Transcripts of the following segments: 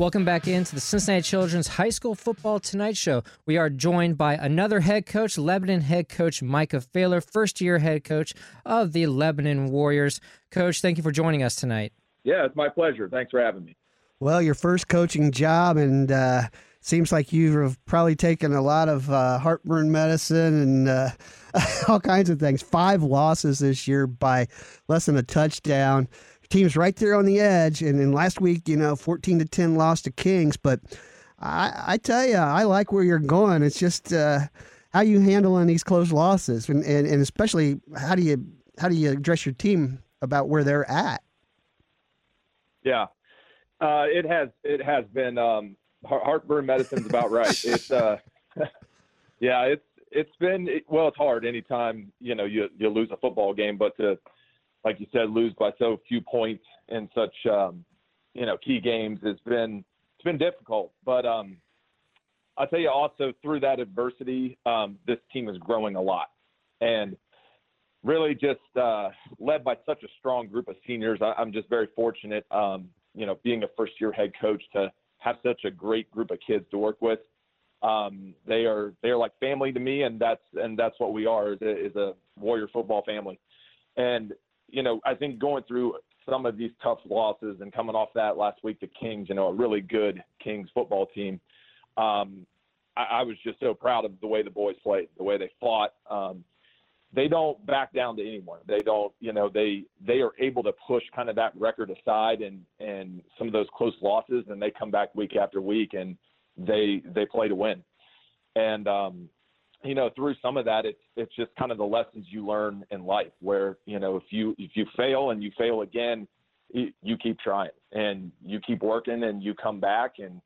Welcome back into the Cincinnati Children's High School Football Tonight Show. We are joined by another head coach, Lebanon head coach Micah Faler, first year head coach of the Lebanon Warriors. Coach, thank you for joining us tonight. Yeah, it's my pleasure. Thanks for having me. Well, your first coaching job, and uh, seems like you've probably taken a lot of uh, heartburn medicine and uh, all kinds of things. Five losses this year by less than a touchdown team's right there on the edge. And then last week, you know, 14 to 10 lost to Kings. But I, I tell you, I like where you're going. It's just uh, how you handle handling these close losses, and, and, and especially how do you how do you address your team about where they're at? Yeah, uh, it has it has been um, heartburn medicine's about right. It's uh, yeah, it's it's been well, it's hard anytime you know you you lose a football game, but to like you said, lose by so few points in such um, you know key games has been it's been difficult. But um, I'll tell you also through that adversity, um, this team is growing a lot, and really just uh, led by such a strong group of seniors. I, am just very fortunate, um, you know, being a first year head coach to have such a great group of kids to work with. Um, they are they are like family to me, and that's and that's what we are is a, is a Warrior football family. And you know, I think going through some of these tough losses and coming off that last week to Kings, you know, a really good Kings football team. Um, I, I was just so proud of the way the boys played, the way they fought. Um, they don't back down to anyone. They don't, you know, they they are able to push kind of that record aside and and some of those close losses, and they come back week after week and they they play to win. And um, you know, through some of that, it's it's just kind of the lessons you learn in life. Where you know, if you if you fail and you fail again, you, you keep trying and you keep working and you come back. And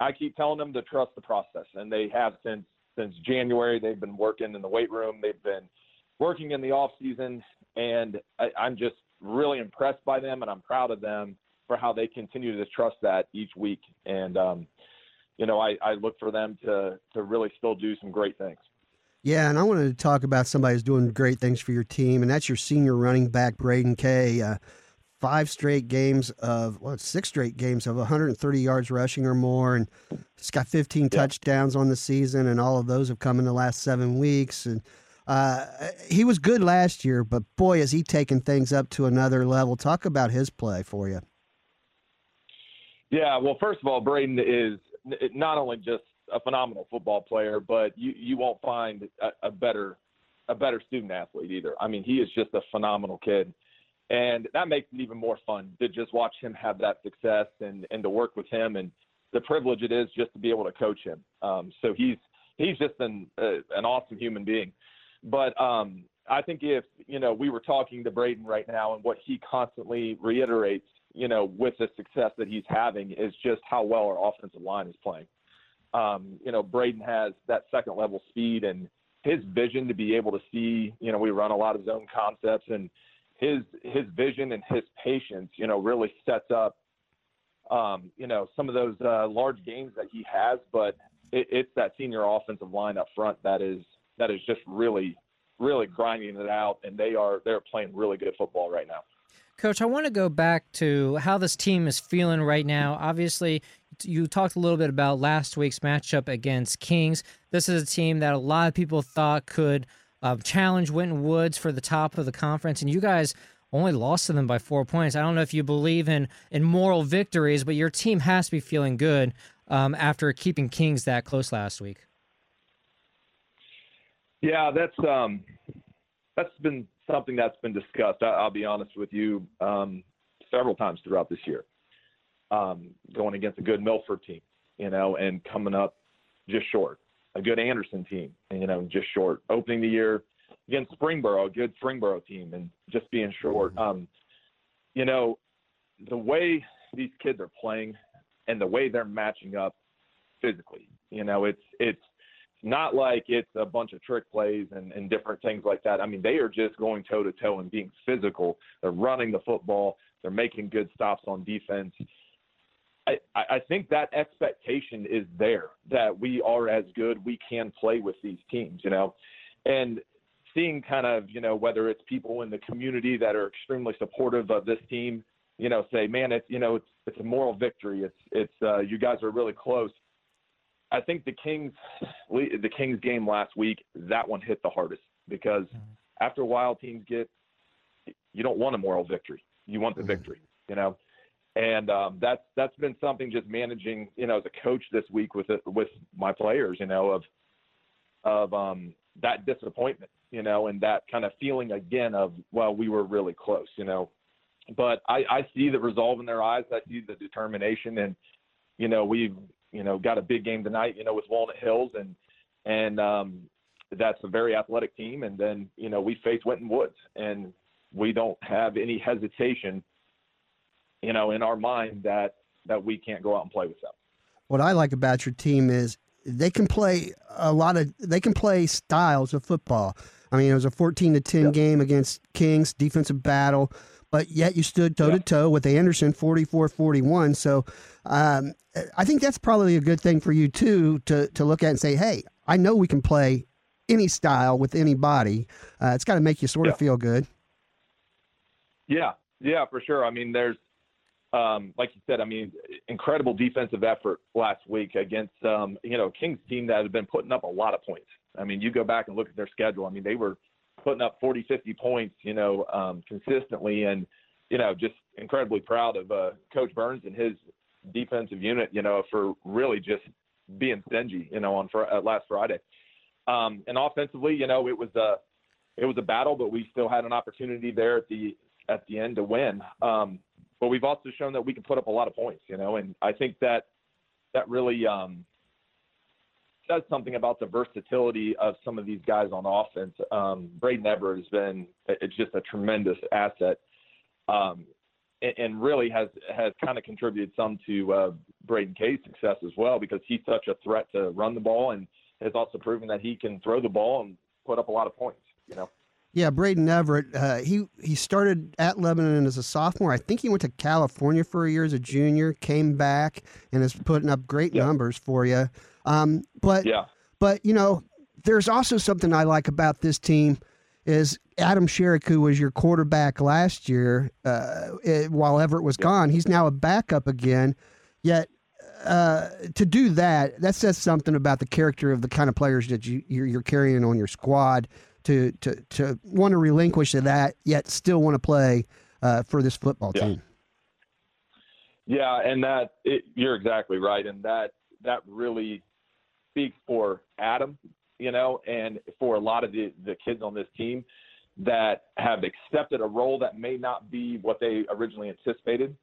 I keep telling them to trust the process, and they have since since January. They've been working in the weight room. They've been working in the off season, and I, I'm just really impressed by them, and I'm proud of them for how they continue to trust that each week. And um, you know, I, I look for them to to really still do some great things. Yeah, and I wanted to talk about somebody who's doing great things for your team, and that's your senior running back, Braden Kay. Uh, five straight games of, well, six straight games of 130 yards rushing or more, and he's got 15 yeah. touchdowns on the season, and all of those have come in the last seven weeks. And uh, he was good last year, but boy, has he taken things up to another level. Talk about his play for you. Yeah, well, first of all, Braden is not only just a phenomenal football player, but you you won't find a, a better a better student athlete either. I mean, he is just a phenomenal kid. And that makes it even more fun to just watch him have that success and, and to work with him and the privilege it is just to be able to coach him. Um, so he's he's just an uh, an awesome human being. But um, I think if you know we were talking to Braden right now and what he constantly reiterates you know, with the success that he's having is just how well our offensive line is playing. Um, you know, Braden has that second level speed and his vision to be able to see, you know, we run a lot of zone concepts and his his vision and his patience, you know, really sets up um, you know, some of those uh, large games that he has, but it, it's that senior offensive line up front that is that is just really, really grinding it out, and they are they're playing really good football right now. Coach, I want to go back to how this team is feeling right now. Obviously, you talked a little bit about last week's matchup against Kings. This is a team that a lot of people thought could uh, challenge Winton Woods for the top of the conference, and you guys only lost to them by four points. I don't know if you believe in in moral victories, but your team has to be feeling good um, after keeping Kings that close last week. Yeah, that's um, that's been something that's been discussed. I, will be honest with you, um, several times throughout this year, um, going against a good Milford team, you know, and coming up just short. A good Anderson team, you know, just short. Opening the year against Springboro, a good Springboro team, and just being short. Um, you know, the way these kids are playing and the way they're matching up physically, you know, it's it's not like it's a bunch of trick plays and, and different things like that. I mean, they are just going toe to toe and being physical. They're running the football. They're making good stops on defense. I, I think that expectation is there that we are as good. We can play with these teams, you know, and seeing kind of, you know, whether it's people in the community that are extremely supportive of this team you know, say, man, it's you know, it's it's a moral victory. It's it's uh, you guys are really close. I think the Kings, the Kings game last week, that one hit the hardest because mm-hmm. after a while, teams get you don't want a moral victory. You want the mm-hmm. victory, you know, and um, that's that's been something just managing, you know, as a coach this week with it, with my players, you know, of of um, that disappointment, you know, and that kind of feeling again of well, we were really close, you know. But I, I see the resolve in their eyes. I see the determination, and you know, we've you know got a big game tonight, you know, with Walnut Hills, and and um, that's a very athletic team. And then you know we face Winton Woods, and we don't have any hesitation, you know, in our mind that that we can't go out and play with them. What I like about your team is they can play a lot of they can play styles of football. I mean, it was a 14 to 10 yep. game against Kings, defensive battle, but yet you stood toe to toe with Anderson 44 41. So um, I think that's probably a good thing for you, too, to, to look at and say, hey, I know we can play any style with anybody. Uh, it's got to make you sort of feel good. Yeah, yeah, for sure. I mean, there's, um, like you said, I mean, incredible defensive effort last week against, um, you know, Kings team that had been putting up a lot of points. I mean, you go back and look at their schedule. I mean, they were putting up 40, 50 points, you know, um, consistently, and you know, just incredibly proud of uh, Coach Burns and his defensive unit, you know, for really just being stingy, you know, on fr- uh, last Friday. Um, and offensively, you know, it was a it was a battle, but we still had an opportunity there at the at the end to win. Um, but we've also shown that we can put up a lot of points, you know, and I think that that really um, says something about the versatility of some of these guys on offense. Um, Braden Everett has been it's just a tremendous asset, um, and, and, really has has kind of contributed some to uh, Braden K's success as well because he's such a threat to run the ball and has also proven that he can throw the ball and put up a lot of points. You know. Yeah, Braden Everett. Uh, he he started at Lebanon as a sophomore. I think he went to California for a year as a junior. Came back and is putting up great yep. numbers for you. Um, but yeah. but you know, there's also something I like about this team is Adam Sherrick, who was your quarterback last year, uh, it, while Everett was yep. gone. He's now a backup again. Yet uh, to do that, that says something about the character of the kind of players that you you're, you're carrying on your squad. To to to want to relinquish that, yet still want to play uh, for this football yeah. team. Yeah, and that it, you're exactly right, and that that really speaks for Adam, you know, and for a lot of the, the kids on this team that have accepted a role that may not be what they originally anticipated.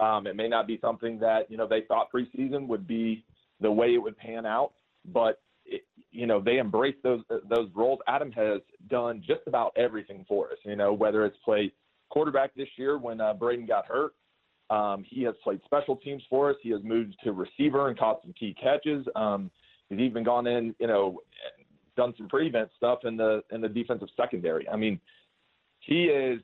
Um, it may not be something that, you know, they thought preseason would be the way it would pan out, but it, you know, they embrace those, those roles. Adam has done just about everything for us, you know, whether it's play quarterback this year when uh, Braden got hurt, um, he has played special teams for us. He has moved to receiver and caught some key catches. Um, He's even gone in, you know, done some prevent stuff in the in the defensive secondary. I mean, he is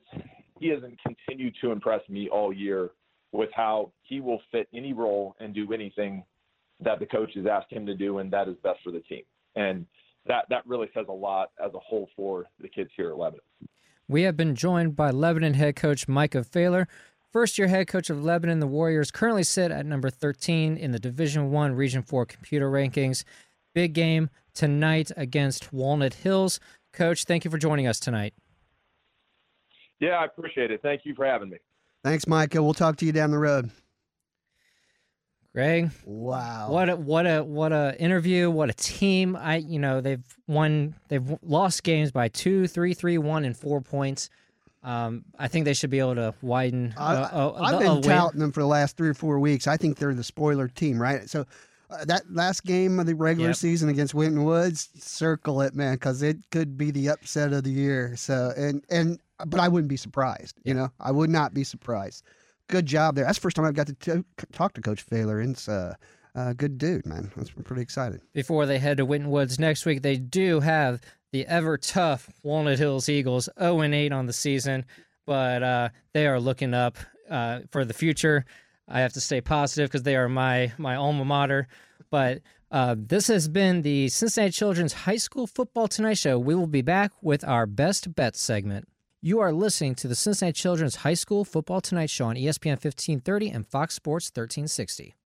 he hasn't continued to impress me all year with how he will fit any role and do anything that the coach has asked him to do, and that is best for the team. And that that really says a lot as a whole for the kids here at Lebanon. We have been joined by Lebanon head coach Micah Faler. First year head coach of Lebanon, the Warriors currently sit at number 13 in the Division 1 Region 4 computer rankings. Big game tonight against Walnut Hills. Coach, thank you for joining us tonight. Yeah, I appreciate it. Thank you for having me. Thanks, Micah. We'll talk to you down the road. Greg, wow, what a what a what a interview! What a team! I you know they've won, they've lost games by two, three, three, one, and four points. Um, I think they should be able to widen. Uh, I, have been touting them for the last three or four weeks. I think they're the spoiler team, right? So uh, that last game of the regular yep. season against Winton Woods, circle it, man, because it could be the upset of the year. So and and but I wouldn't be surprised. You know, I would not be surprised. Good job there. That's the first time I've got to t- talk to Coach Faler. And it's uh, uh, good dude, man. That's pretty excited. Before they head to Winton Woods next week, they do have the ever tough Walnut Hills Eagles, 0 and 8 on the season, but uh, they are looking up uh, for the future. I have to stay positive because they are my my alma mater. But uh, this has been the Cincinnati Children's High School Football Tonight Show. We will be back with our best bet segment. You are listening to the Cincinnati Children's High School Football Tonight Show on ESPN 1530 and Fox Sports 1360.